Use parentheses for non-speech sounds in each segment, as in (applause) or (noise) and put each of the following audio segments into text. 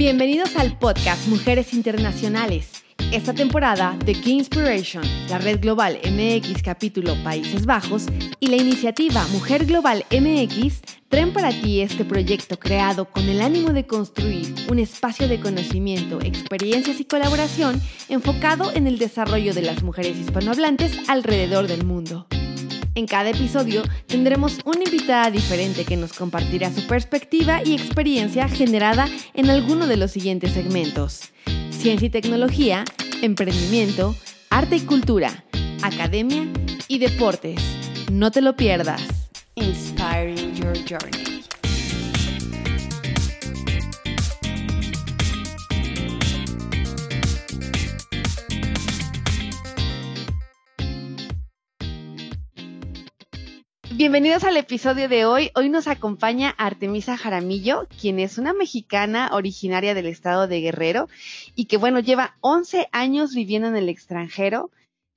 Bienvenidos al podcast Mujeres Internacionales. Esta temporada, The Key Inspiration, la Red Global MX capítulo Países Bajos y la iniciativa Mujer Global MX traen para ti este proyecto creado con el ánimo de construir un espacio de conocimiento, experiencias y colaboración enfocado en el desarrollo de las mujeres hispanohablantes alrededor del mundo. En cada episodio tendremos una invitada diferente que nos compartirá su perspectiva y experiencia generada en alguno de los siguientes segmentos. Ciencia y tecnología, emprendimiento, arte y cultura, academia y deportes. No te lo pierdas. Inspiring Your Journey. Bienvenidos al episodio de hoy. Hoy nos acompaña Artemisa Jaramillo, quien es una mexicana originaria del estado de Guerrero y que, bueno, lleva 11 años viviendo en el extranjero,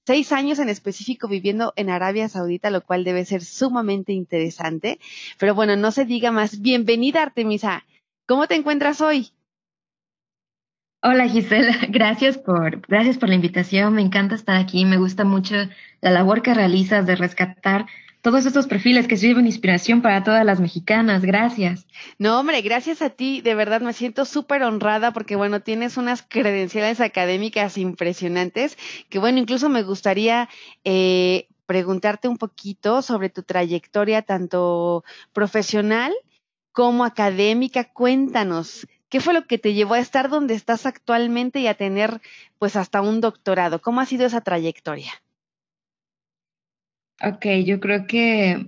6 años en específico viviendo en Arabia Saudita, lo cual debe ser sumamente interesante. Pero bueno, no se diga más. Bienvenida, Artemisa. ¿Cómo te encuentras hoy? Hola Gisela, (laughs) gracias por, gracias por la invitación. Me encanta estar aquí. Me gusta mucho la labor que realizas de rescatar todos estos perfiles que sirven inspiración para todas las mexicanas. Gracias. No, hombre, gracias a ti. De verdad me siento súper honrada porque, bueno, tienes unas credenciales académicas impresionantes que, bueno, incluso me gustaría eh, preguntarte un poquito sobre tu trayectoria tanto profesional como académica. Cuéntanos. ¿Qué fue lo que te llevó a estar donde estás actualmente y a tener pues hasta un doctorado? ¿Cómo ha sido esa trayectoria? Ok, yo creo que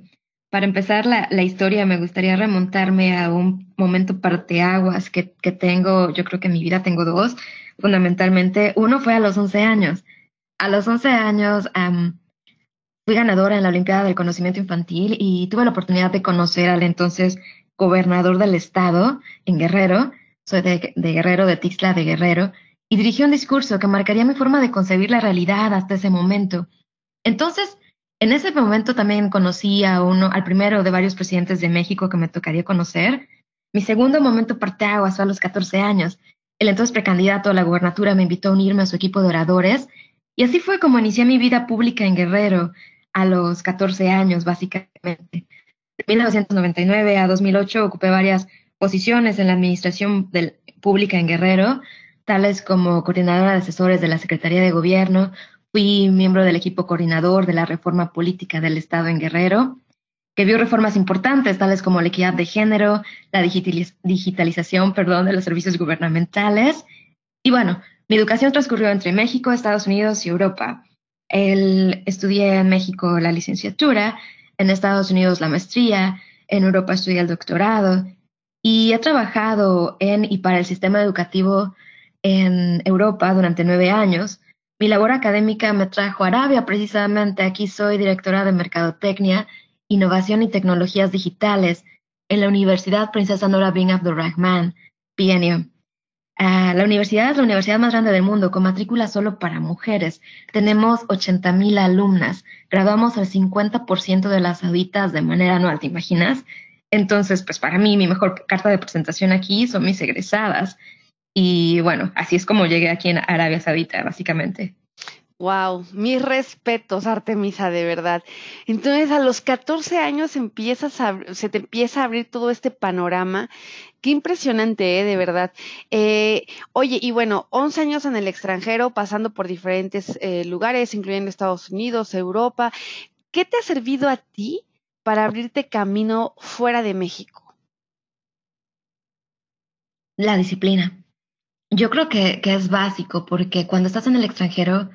para empezar la, la, historia me gustaría remontarme a un momento parteaguas que, que tengo, yo creo que en mi vida tengo dos, fundamentalmente. Uno fue a los 11 años. A los 11 años fui ganadora en la Olimpiada del Conocimiento Infantil y tuve la oportunidad de conocer al entonces gobernador del estado en Guerrero, soy de, de Guerrero, de Tixla de Guerrero, y dirigí un discurso que marcaría mi forma de concebir la realidad hasta ese momento. Entonces, en ese momento también conocí a uno, al primero de varios presidentes de México que me tocaría conocer. Mi segundo momento parteaguas fue a los 14 años. El entonces precandidato a la gubernatura me invitó a unirme a su equipo de oradores y así fue como inicié mi vida pública en Guerrero a los 14 años, básicamente. De 1999 a 2008 ocupé varias posiciones en la administración pública en Guerrero, tales como coordinadora de asesores de la Secretaría de Gobierno, Fui miembro del equipo coordinador de la reforma política del Estado en Guerrero, que vio reformas importantes tales como la equidad de género, la digitalización perdón, de los servicios gubernamentales. Y bueno, mi educación transcurrió entre México, Estados Unidos y Europa. Estudié en México la licenciatura, en Estados Unidos la maestría, en Europa estudié el doctorado y he trabajado en y para el sistema educativo en Europa durante nueve años mi labor académica me trajo a Arabia, precisamente. Aquí soy directora de Mercadotecnia, Innovación y Tecnologías Digitales en la Universidad Princesa Nora bin Abdulrahman, PNU. Ah, la universidad es la universidad más grande del mundo, con matrícula solo para mujeres. Tenemos 80.000 alumnas. Graduamos al 50% de las auditas de manera anual, ¿te imaginas? Entonces, pues para mí, mi mejor carta de presentación aquí son mis egresadas. Y bueno, así es como llegué aquí en Arabia Saudita, básicamente. Wow, mis respetos, Artemisa, de verdad. Entonces, a los 14 años empiezas a, se te empieza a abrir todo este panorama. Qué impresionante, ¿eh? de verdad. Eh, oye, y bueno, 11 años en el extranjero, pasando por diferentes eh, lugares, incluyendo Estados Unidos, Europa. ¿Qué te ha servido a ti para abrirte camino fuera de México? La disciplina. Yo creo que, es básico porque cuando estás en el extranjero,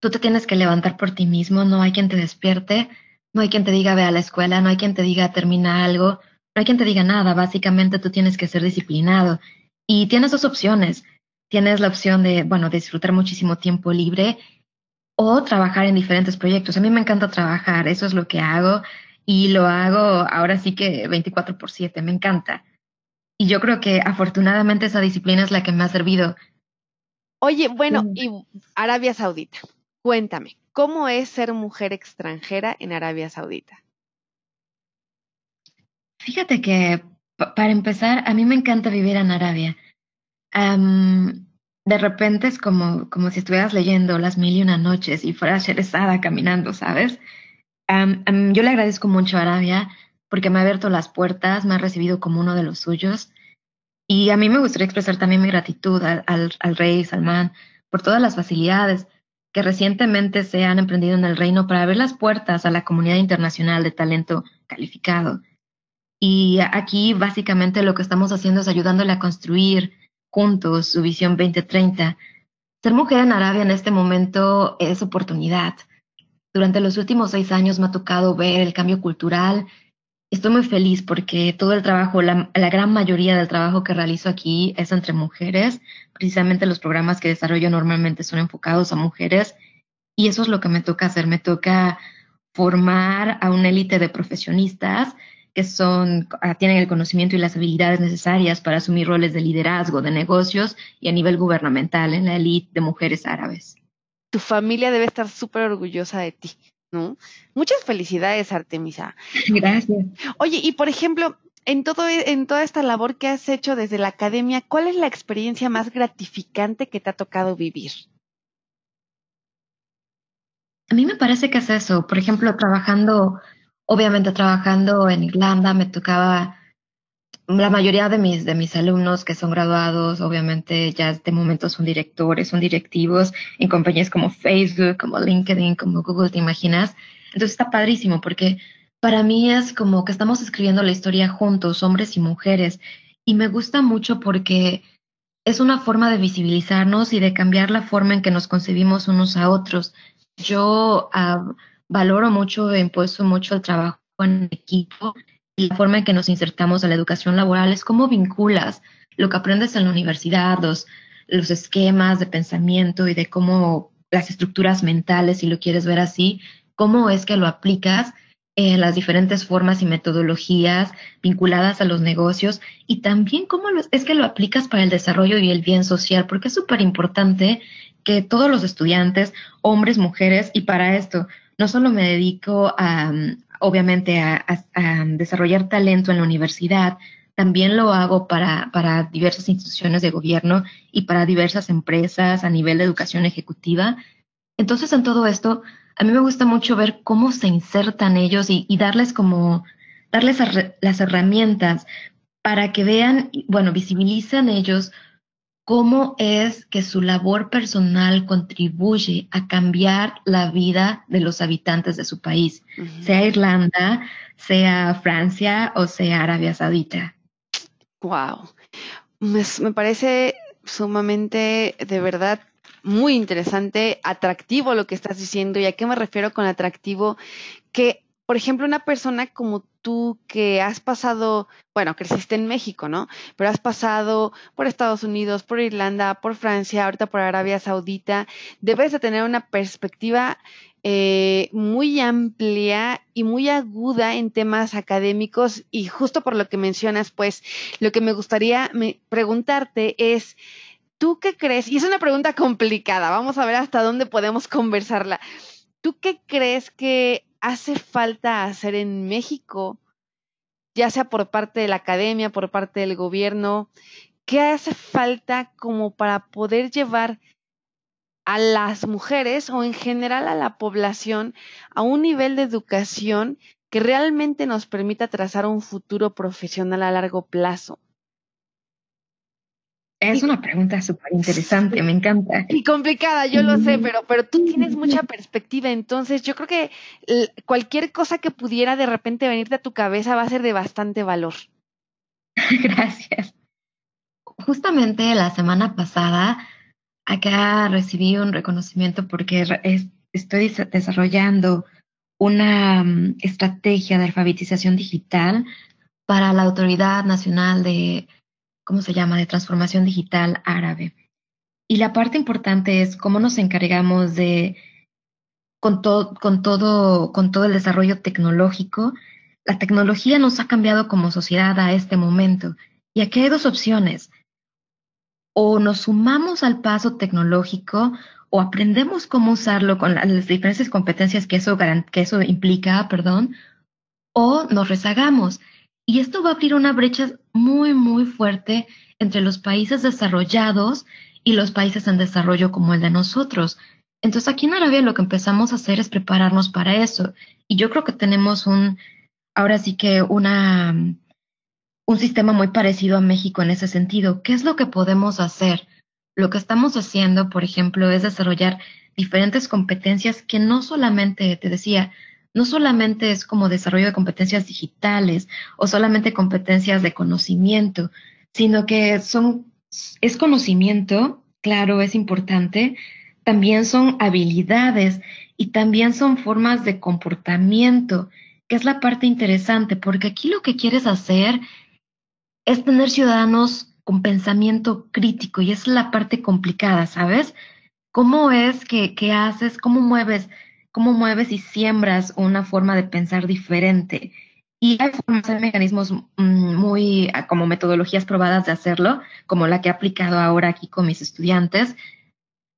tú te tienes que levantar por ti mismo, no hay quien te despierte, no hay quien te diga ve a la escuela, no hay quien te diga termina algo, no hay quien te diga nada, básicamente tú tienes que ser disciplinado. Y tienes dos opciones. Tienes la opción de, bueno, disfrutar muchísimo tiempo libre o trabajar en diferentes proyectos. A mí me encanta trabajar, eso es lo que hago y lo hago ahora sí que 24 por 7, me encanta. Y yo creo que afortunadamente esa disciplina es la que me ha servido. Oye, bueno, y Arabia Saudita, cuéntame, ¿cómo es ser mujer extranjera en Arabia Saudita? Fíjate que, para empezar, a mí me encanta vivir en Arabia. de repente es como, como si estuvieras leyendo Las Mil y Una Noches y fueras Sherezada caminando, ¿sabes? yo le agradezco mucho a Arabia porque me ha abierto las puertas, me ha recibido como uno de los suyos. Y a mí me gustaría expresar también mi gratitud al, al rey Salman por todas las facilidades que recientemente se han emprendido en el reino para abrir las puertas a la comunidad internacional de talento calificado. Y aquí básicamente lo que estamos haciendo es ayudándole a construir juntos su visión 2030. Ser mujer en Arabia en este momento es oportunidad. Durante los últimos seis años me ha tocado ver el cambio cultural. Estoy muy feliz porque todo el trabajo, la, gran mayoría del trabajo que realizo aquí es entre mujeres. Precisamente los programas que desarrollo normalmente son enfocados a mujeres y eso es lo que me toca hacer. Me toca formar a una élite de profesionistas que son, ah, tienen el conocimiento y las habilidades necesarias para asumir roles de liderazgo de negocios y a nivel gubernamental en la élite de mujeres árabes. Tu familia debe estar súper orgullosa de ti, ¿no? Muchas felicidades, Artemisa. (laughs) Gracias. Oye, y por ejemplo, en, todo, e, en toda esta labor que has hecho desde la academia, ¿cuál es la experiencia más gratificante que te ha tocado vivir? A mí me parece que es eso. Por ejemplo, trabajando Obviamente trabajando en Irlanda me tocaba la mayoría de mis, de mis alumnos que son graduados, obviamente ya de momento son directores, son directivos en compañías como Facebook, como LinkedIn, como Google, ¿te imaginas? Entonces está padrísimo porque para mí es como que estamos escribiendo la historia juntos, hombres y mujeres, y me gusta mucho porque es una forma de visibilizarnos y de cambiar la forma en que nos concebimos unos a otros. Yo uh, valoro mucho, he impuesto mucho el trabajo en equipo y la forma en que nos insertamos a la educación laboral es cómo vinculas lo que aprendes en la universidad, los, los esquemas de pensamiento y de cómo las estructuras mentales, si lo quieres ver así, cómo es que lo aplicas en las diferentes formas y metodologías vinculadas a los negocios y también cómo es que lo aplicas para el desarrollo y el bien social, porque es súper importante que todos los estudiantes, hombres, mujeres, y para esto no solo me dedico a, obviamente, a, desarrollar talento en la universidad, también lo hago para, para diversas instituciones de gobierno y para diversas empresas a nivel de educación ejecutiva. Entonces, en todo esto, a mí me gusta mucho ver cómo se insertan ellos y, darles como, darles las herramientas para que vean, bueno, visibilicen ellos cómo es que su labor personal contribuye a cambiar la vida de los habitantes de su país, sea Irlanda, sea Francia o sea Arabia Saudita. Wow. Me, me parece sumamente, de verdad, muy interesante, atractivo lo que estás diciendo. ¿Y a qué me refiero con atractivo? Que por ejemplo, una persona como tú que has pasado, bueno, creciste en México, ¿no? Pero has pasado por Estados Unidos, por Irlanda, por Francia, ahorita por Arabia Saudita, debes de tener una perspectiva eh, muy amplia y muy aguda en temas académicos y justo por lo que mencionas, pues lo que me gustaría preguntarte es, ¿tú qué crees? Y es una pregunta complicada, vamos a ver hasta dónde podemos conversarla. ¿Tú qué crees que hace falta hacer en México, ya sea por parte de la academia, por parte del gobierno? ¿Qué hace falta como para poder llevar a las mujeres o en general a la población a un nivel de educación que realmente nos permita trazar un futuro profesional a largo plazo? Es una pregunta súper interesante, me encanta. Y complicada, yo lo sé, pero, pero tú tienes mucha perspectiva, entonces yo creo que cualquier cosa que pudiera de repente venirte a tu cabeza va a ser de bastante valor. (laughs) Gracias. Justamente la semana pasada acá recibí un reconocimiento porque estoy desarrollando una mm, estrategia de alfabetización digital para la Autoridad Nacional de ¿cómo se llama?, de transformación digital árabe. Y la parte importante es cómo nos encargamos de, con, con, todo, con todo el desarrollo tecnológico, la tecnología nos ha cambiado como sociedad a este momento. Y aquí hay dos opciones. O nos sumamos al paso tecnológico o aprendemos cómo usarlo con las diferentes competencias que eso, que eso implica, perdón, o nos rezagamos. Y esto va a abrir una brecha muy, muy fuerte entre los países desarrollados y los países en desarrollo como el de nosotros. Entonces aquí en Arabia lo que empezamos a hacer es prepararnos para eso. Y yo creo que tenemos un, ahora sí que una, un sistema muy parecido a México en ese sentido. ¿Qué es lo que podemos hacer? Lo que estamos haciendo, por ejemplo, es desarrollar diferentes competencias que no solamente, te decía, no solamente es como desarrollo de competencias digitales o solamente competencias de conocimiento, sino que son, es conocimiento, claro, es importante, también son habilidades y también son formas de comportamiento, que es la parte interesante, porque aquí lo que quieres hacer es tener ciudadanos con pensamiento crítico y es la parte complicada, ¿sabes? ¿Cómo es que, que haces, cómo mueves, cómo mueves y siembras una forma de pensar diferente? Y hay formas, hay mecanismos mm, muy, como metodologías probadas de hacerlo, como la que he aplicado ahora aquí con mis estudiantes,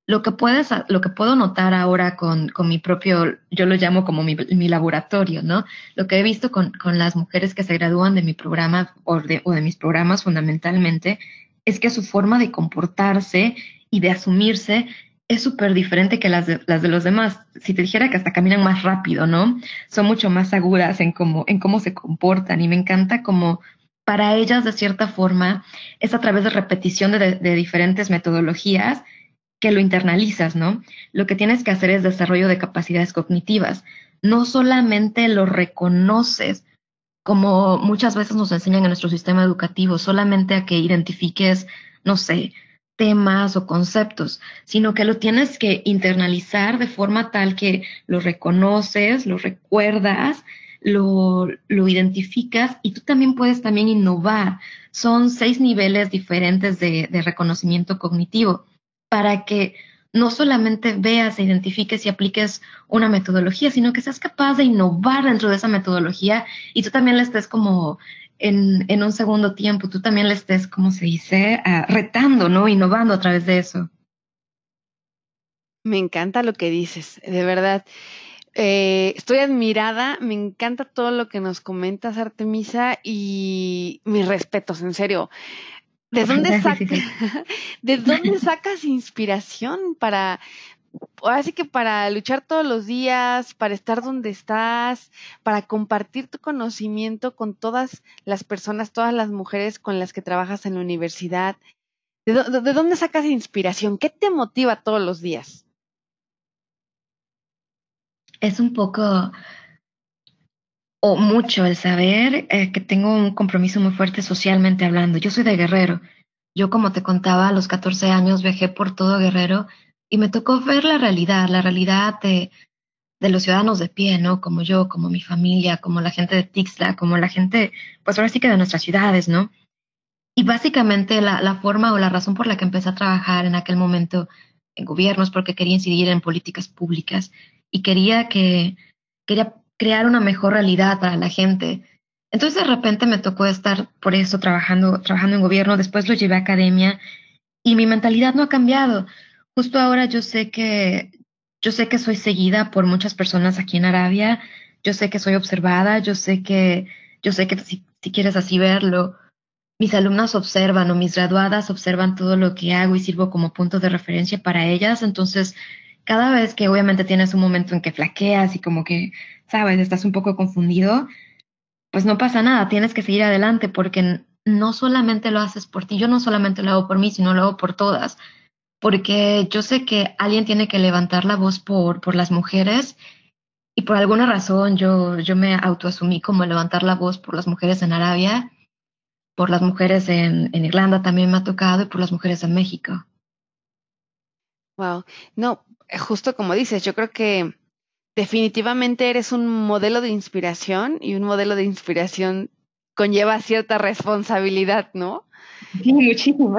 lo que, puedes, lo que puedo notar ahora con, con mi propio, yo lo llamo como mi, mi laboratorio, ¿no? Lo que he visto con, con, las mujeres que se gradúan de mi programa o de, o de mis programas fundamentalmente es que su forma de comportarse y de asumirse es súper diferente que las de, las de los demás. Si te dijera que hasta caminan más rápido, ¿no? Son mucho más seguras en cómo, en cómo se comportan y me encanta como para ellas, de cierta forma, es a través de repetición de, de diferentes metodologías que lo internalizas, ¿no? Lo que tienes que hacer es desarrollo de capacidades cognitivas. No solamente lo reconoces, como muchas veces nos enseñan en nuestro sistema educativo, solamente a que identifiques, no sé, temas o conceptos, sino que lo tienes que internalizar de forma tal que lo reconoces, lo recuerdas, lo, lo identificas y tú también puedes también innovar. Son seis niveles diferentes de, de reconocimiento cognitivo para que no solamente veas, e identifiques y apliques una metodología, sino que seas capaz de innovar dentro de esa metodología y tú también le estés como en, en un segundo tiempo, tú también le estés, como se dice, uh, retando, ¿no? Innovando a través de eso. Me encanta lo que dices, de verdad. Eh, estoy admirada, me encanta todo lo que nos comentas, Artemisa, y mis respetos, en serio. ¿De (laughs) dónde, sacas, (laughs) ¿De dónde sacas inspiración para, así que para luchar todos los días, para estar donde estás, para compartir tu conocimiento con todas las personas, todas las mujeres con las que trabajas en la universidad? ¿De, de dónde sacas inspiración? ¿Qué te motiva todos los días? Es un poco o mucho el saber eh, que tengo un compromiso muy fuerte socialmente hablando. Yo soy de Guerrero. Yo, como te contaba, a los 14 años viajé por todo Guerrero y me tocó ver la realidad, la realidad de, los ciudadanos de pie, ¿no? Como yo, como mi familia, como la gente de Tixla, como la gente, pues ahora sí que de nuestras ciudades, ¿no? Y básicamente la, la forma o la razón por la que empecé a trabajar en aquel momento en gobiernos porque quería incidir en políticas públicas y quería que, quería crear una mejor realidad para la gente. Entonces de repente me tocó estar por eso trabajando, trabajando en gobierno, después lo llevé a academia y mi mentalidad no ha cambiado. Justo ahora yo sé que yo sé que soy seguida por muchas personas aquí en Arabia, yo sé que soy observada, yo sé que yo sé que si, si quieres así verlo, mis alumnas observan o mis graduadas observan todo lo que hago y sirvo como punto de referencia para ellas, entonces cada vez que obviamente tienes un momento en que flaqueas y como que, sabes, estás un poco confundido, pues no pasa nada, tienes que seguir adelante porque no solamente lo haces por ti, yo no solamente lo hago por mí, sino lo hago por todas, porque yo sé que alguien tiene que levantar la voz por, por las mujeres y por alguna razón yo, yo me autoasumí como levantar la voz por las mujeres en Arabia, por las mujeres en, en Irlanda también me ha tocado y por las mujeres en México. Wow, no, eh, justo como dices, yo creo que definitivamente eres un modelo de inspiración y un modelo de inspiración conlleva cierta responsabilidad, ¿no? Sí, muchísimo.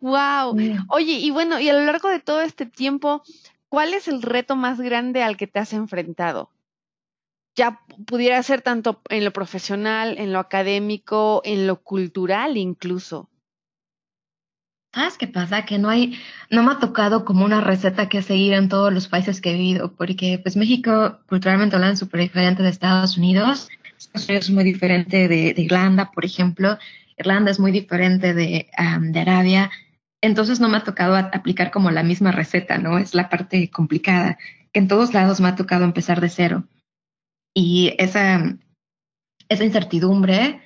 wow. (laughs) Oye, y bueno, y a lo largo de todo este tiempo, ¿cuál es el reto más grande al que te has enfrentado? Ya pudiera ser tanto en lo profesional, en lo académico, en lo cultural incluso. ¿Sabes qué pasa? Que no hay, no me ha tocado como una receta que seguir en todos los países que he vivido, porque pues México culturalmente hablando es súper diferente de Estados Unidos es muy diferente de, Irlanda, por ejemplo. Irlanda es muy diferente de, Arabia. Entonces no me ha tocado aplicar como la misma receta, ¿no? Es la parte complicada, que en todos lados me ha tocado empezar de cero. Y esa, incertidumbre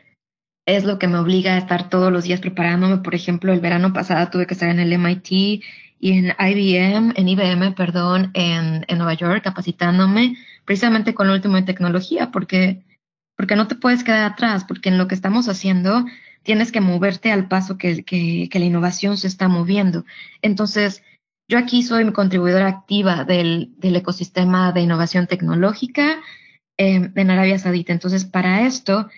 es lo que me obliga a estar todos los días preparándome. Por ejemplo, el verano pasado tuve que estar en el MIT y en IBM, en IBM, perdón, en, en Nueva York, capacitándome precisamente con lo último de tecnología, porque, porque no te puedes quedar atrás, porque en lo que estamos haciendo tienes que moverte al paso que, la innovación se está moviendo. Entonces, yo aquí soy contribuidora activa del, del ecosistema de innovación tecnológica eh, en Arabia Saudita. Entonces, para esto,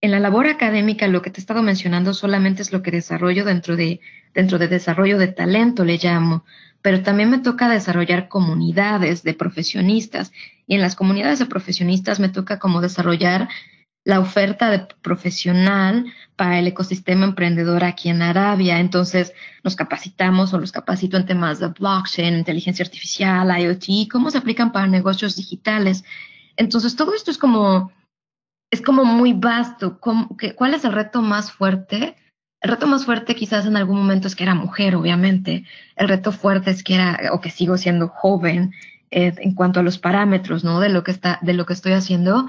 en la labor académica, lo que te he estado mencionando solamente es lo que desarrollo dentro de, dentro de desarrollo de talento, le llamo, pero también me toca desarrollar comunidades de profesionistas y en las comunidades de profesionistas me toca como desarrollar la oferta de profesional para el ecosistema emprendedor aquí en Arabia. Entonces, nos capacitamos o los capacito en temas de blockchain, inteligencia artificial, IoT, cómo se aplican para negocios digitales. Entonces, todo esto es como, es como muy vasto. ¿Cuál es el reto más fuerte? El reto más fuerte quizás en algún momento es que era mujer, obviamente. El reto fuerte es que era, o que sigo siendo joven eh, en cuanto a los parámetros, ¿no? De lo que está, de lo que estoy haciendo.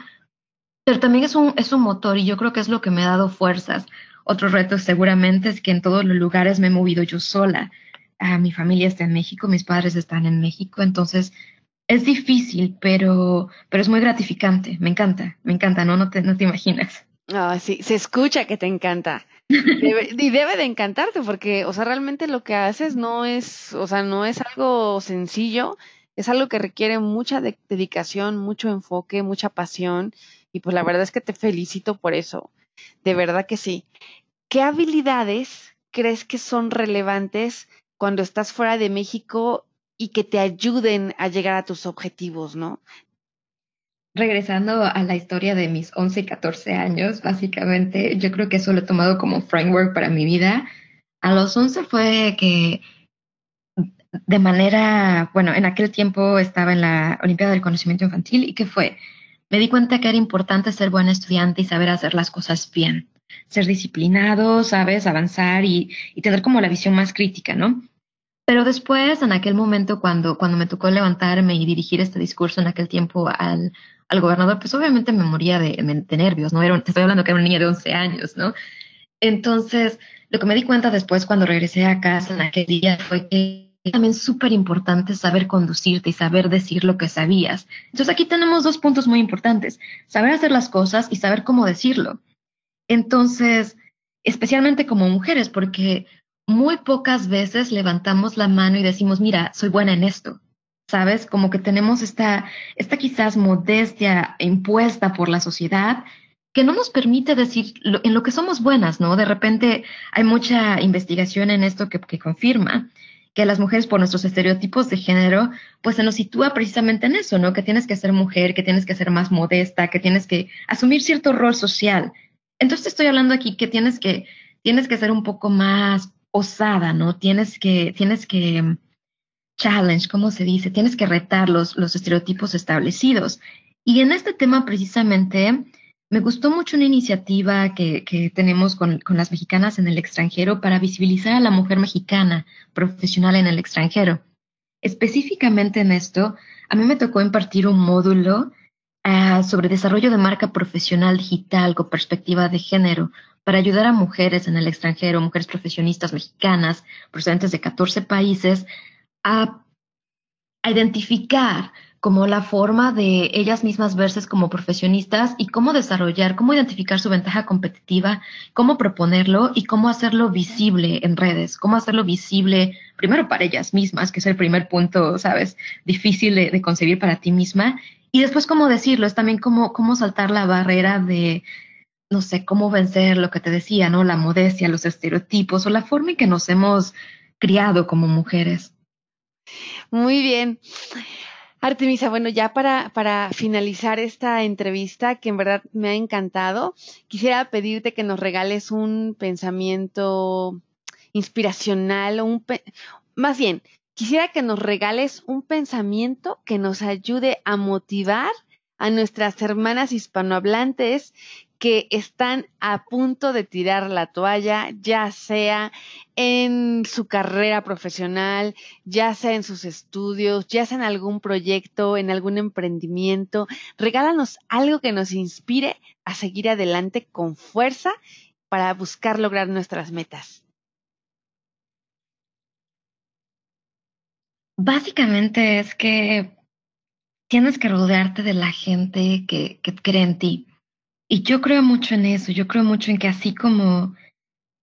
Pero también es un, es un motor y yo creo que es lo que me ha dado fuerzas. Otro reto seguramente es que en todos los lugares me he movido yo sola. Ah, mi familia está en México, mis padres están en México, entonces es difícil, pero, pero es muy gratificante. Me encanta, me encanta, ¿no? No te, no te imaginas. Ah, sí, se escucha que te encanta. (laughs) y debe de encantarte porque, o sea, realmente lo que haces no es, o sea, no es algo sencillo, es algo que requiere mucha dedicación, mucho enfoque, mucha pasión y pues la verdad es que te felicito por eso. De verdad que sí. ¿Qué habilidades crees que son relevantes cuando estás fuera de México y que te ayuden a llegar a tus objetivos, ¿no? Regresando a la historia de mis 11 y 14 años, básicamente, yo creo que eso lo he tomado como framework para mi vida. A los 11 fue que de manera, bueno, en aquel tiempo estaba en la Olimpiada del Conocimiento Infantil y que fue, me di cuenta que era importante ser buen estudiante y saber hacer las cosas bien, ser disciplinado, sabes, avanzar y, y tener como la visión más crítica, ¿no? Pero después, en aquel momento, cuando, cuando me tocó levantarme y dirigir este discurso en aquel tiempo al, al gobernador, pues obviamente me moría de, de nervios, ¿no? Era, te estoy hablando que era una niña de 11 años, ¿no? Entonces, lo que me di cuenta después cuando regresé a casa en aquel día fue que también súper importante saber conducirte y saber decir lo que sabías. Entonces aquí tenemos dos puntos muy importantes, saber hacer las cosas y saber cómo decirlo. Entonces, especialmente como mujeres, porque muy pocas veces levantamos la mano y decimos, mira, soy buena en esto. ¿Sabes? Como que tenemos esta, esta quizás modestia impuesta por la sociedad que no nos permite decir en lo que somos buenas, ¿no? De repente hay mucha investigación en esto que, que confirma que las mujeres por nuestros estereotipos de género, pues se nos sitúa precisamente en eso, ¿no? Que tienes que ser mujer, que tienes que ser más modesta, que tienes que asumir cierto rol social. Entonces estoy hablando aquí que tienes que, tienes que ser un poco más osada, ¿no? Tienes que, tienes que mm, challenge, ¿cómo se dice? Tienes que retar los, los estereotipos establecidos. Y en este tema precisamente me gustó mucho una iniciativa que, tenemos con, las mexicanas en el extranjero para visibilizar a la mujer mexicana profesional en el extranjero. Específicamente en esto, a mí me tocó impartir un módulo uh, sobre desarrollo de marca profesional digital con perspectiva de género para ayudar a mujeres en el extranjero, mujeres profesionistas mexicanas procedentes de 14 países, a, identificar como la forma de ellas mismas verse como profesionistas y cómo desarrollar, cómo identificar su ventaja competitiva, cómo proponerlo y cómo hacerlo visible en redes, cómo hacerlo visible primero para ellas mismas, que es el primer punto, sabes, difícil de, concebir para ti misma, y después cómo decirlo, es también cómo, cómo saltar la barrera de no sé, cómo vencer lo que te decía, ¿no? La modestia, los estereotipos o la forma en que nos hemos criado como mujeres. Muy bien. Artemisa, bueno, ya para, para finalizar esta entrevista, que en verdad me ha encantado, quisiera pedirte que nos regales un pensamiento inspiracional, un más bien, quisiera que nos regales un pensamiento que nos ayude a motivar a nuestras hermanas hispanohablantes que están a punto de tirar la toalla, ya sea en su carrera profesional, ya sea en sus estudios, ya sea en algún proyecto, en algún emprendimiento. Regálanos algo que nos inspire a seguir adelante con fuerza para buscar lograr nuestras metas. Básicamente es que tienes que rodearte de la gente que, que cree en ti y yo creo mucho en eso, yo creo mucho en que así como,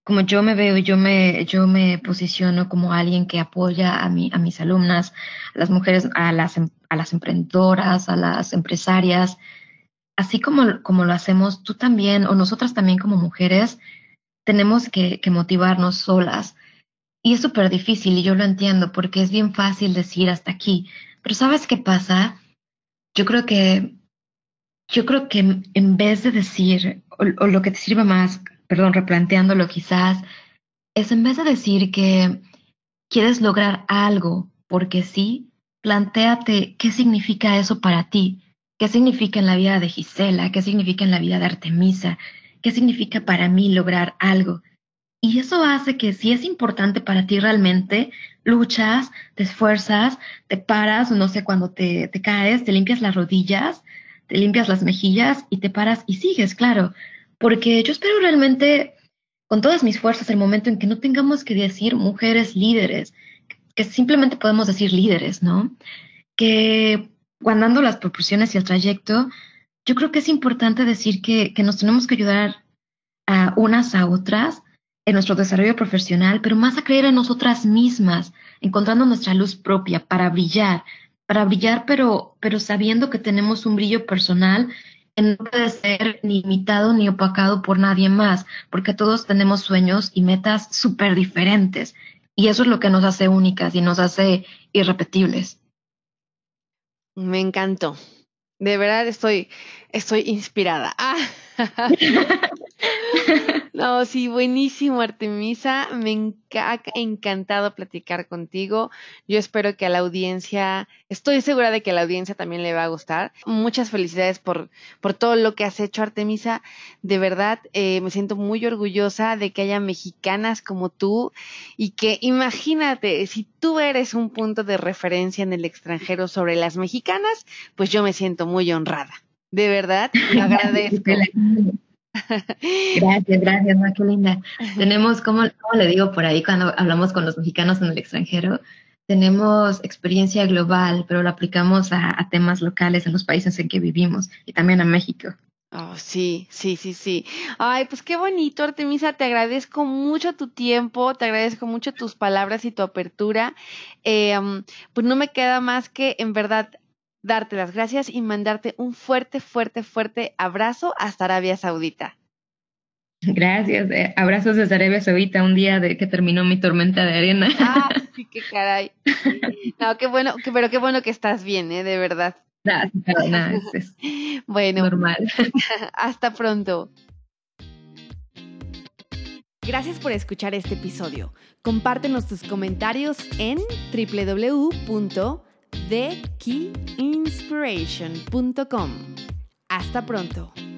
como yo me veo, yo me, yo me posiciono como alguien que apoya a, mi, a mis alumnas, a las mujeres, a las, em, a las emprendedoras, a las empresarias, así como, como lo hacemos tú también, o nosotras también como mujeres, tenemos que, que motivarnos solas. Y es súper difícil y yo lo entiendo porque es bien fácil decir hasta aquí. Pero ¿sabes qué pasa? Yo creo que yo creo que en vez de decir, o, lo que te sirva más, perdón, replanteándolo quizás, es en vez de decir que quieres lograr algo porque sí, planteate qué significa eso para ti, qué significa en la vida de Gisela, qué significa en la vida de Artemisa, qué significa para mí lograr algo. Y eso hace que si es importante para ti realmente, luchas, te esfuerzas, te paras, no sé, cuando te, te caes, te limpias las rodillas, te limpias las mejillas y te paras y sigues, claro, porque yo espero realmente con todas mis fuerzas el momento en que no tengamos que decir mujeres líderes, que simplemente podemos decir líderes, ¿no? Que guardando las proporciones y el trayecto, yo creo que es importante decir que, que nos tenemos que ayudar a unas a otras en nuestro desarrollo profesional, pero más a creer en nosotras mismas, encontrando nuestra luz propia para brillar, para brillar, pero, pero sabiendo que tenemos un brillo personal que no puede ser ni imitado ni opacado por nadie más, porque todos tenemos sueños y metas súper diferentes. Y eso es lo que nos hace únicas y nos hace irrepetibles. Me encantó. De verdad estoy, estoy inspirada. Ah. (laughs) No, sí, buenísimo, Artemisa. Me ha encantado platicar contigo. Yo espero que a la audiencia, estoy segura de que a la audiencia también le va a gustar. Muchas felicidades por, por todo lo que has hecho, Artemisa. De verdad, eh, me siento muy orgullosa de que haya mexicanas como tú y que imagínate, si tú eres un punto de referencia en el extranjero sobre las mexicanas, pues yo me siento muy honrada. De verdad, (laughs) agradezco. (laughs) Gracias, gracias, qué linda. Tenemos, como, le digo por ahí cuando hablamos con los mexicanos en el extranjero? Tenemos experiencia global, pero la aplicamos a, temas locales en los países en que vivimos y también a México. Oh, sí, sí, sí, sí. Ay, pues qué bonito, Artemisa. Te agradezco mucho tu tiempo, te agradezco mucho tus palabras y tu apertura. Eh, pues no me queda más que, en verdad, darte las gracias y mandarte un fuerte, fuerte, fuerte abrazo hasta Arabia Saudita. Gracias, eh, abrazos desde Arabia Saudita, un día de que terminó mi tormenta de arena. Ah, (laughs) sí, qué caray. No, qué bueno, pero qué bueno que estás bien, ¿eh? De verdad. nada, (laughs) es, bueno, normal. (laughs) Hasta pronto. Gracias por escuchar este episodio. Compártenos tus comentarios en www thekeyinspiration.com. Hasta pronto.